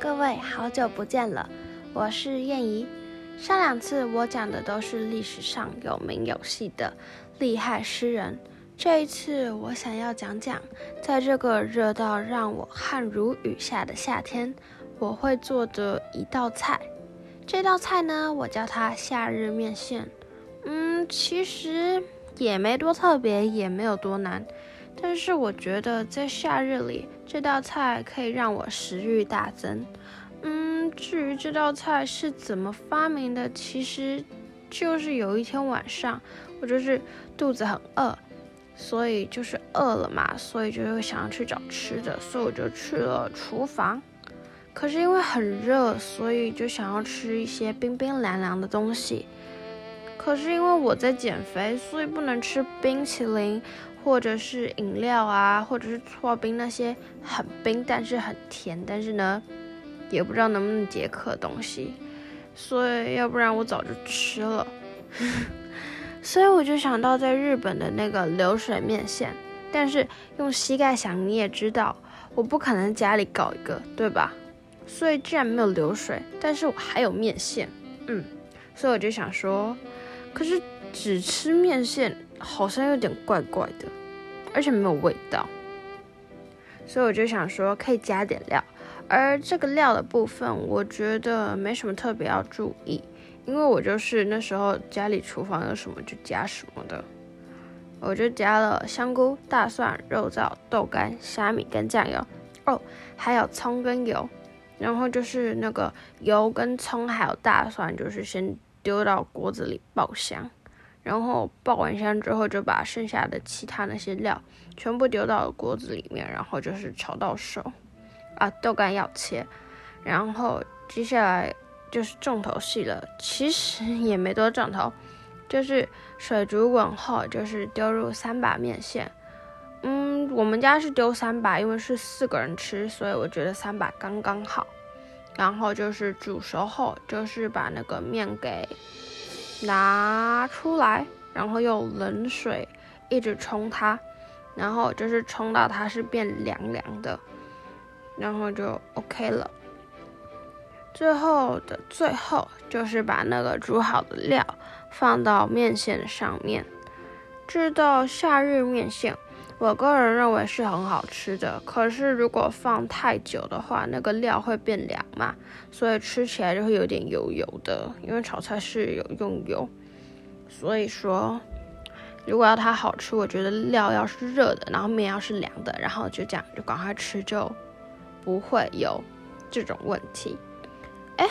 各位，好久不见了，我是燕怡。上两次我讲的都是历史上有名有姓的厉害诗人，这一次我想要讲讲，在这个热到让我汗如雨下的夏天，我会做的一道菜。这道菜呢，我叫它夏日面线。嗯，其实也没多特别，也没有多难。但是我觉得在夏日里，这道菜可以让我食欲大增。嗯，至于这道菜是怎么发明的，其实就是有一天晚上，我就是肚子很饿，所以就是饿了嘛，所以就想要去找吃的，所以我就去了厨房。可是因为很热，所以就想要吃一些冰冰凉凉的东西。可是因为我在减肥，所以不能吃冰淇淋。或者是饮料啊，或者是搓冰那些很冰但是很甜，但是呢，也不知道能不能解渴东西，所以要不然我早就吃了。所以我就想到在日本的那个流水面线，但是用膝盖想你也知道，我不可能家里搞一个，对吧？所以既然没有流水，但是我还有面线，嗯，所以我就想说，可是只吃面线。好像有点怪怪的，而且没有味道，所以我就想说可以加点料。而这个料的部分，我觉得没什么特别要注意，因为我就是那时候家里厨房有什么就加什么的。我就加了香菇、大蒜、肉燥、豆干、虾米跟酱油哦，还有葱跟油。然后就是那个油跟葱还有大蒜，就是先丢到锅子里爆香。然后爆完香之后，就把剩下的其他那些料全部丢到锅子里面，然后就是炒到熟。啊，豆干要切，然后接下来就是重头戏了。其实也没多重头，就是水煮滚后，就是丢入三把面线。嗯，我们家是丢三把，因为是四个人吃，所以我觉得三把刚刚好。然后就是煮熟后，就是把那个面给。拿出来，然后用冷水一直冲它，然后就是冲到它是变凉凉的，然后就 OK 了。最后的最后，就是把那个煮好的料放到面线上面。这道夏日面线，我个人认为是很好吃的。可是如果放太久的话，那个料会变凉嘛，所以吃起来就会有点油油的。因为炒菜是有用油。所以说，如果要它好吃，我觉得料要是热的，然后面要是凉的，然后就这样就赶快吃，就不会有这种问题。哎，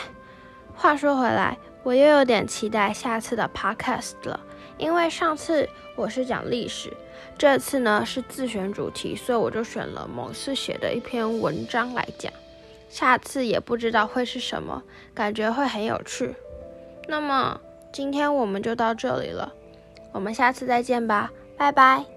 话说回来，我又有点期待下次的 podcast 了，因为上次我是讲历史，这次呢是自选主题，所以我就选了某次写的一篇文章来讲。下次也不知道会是什么，感觉会很有趣。那么。今天我们就到这里了，我们下次再见吧，拜拜。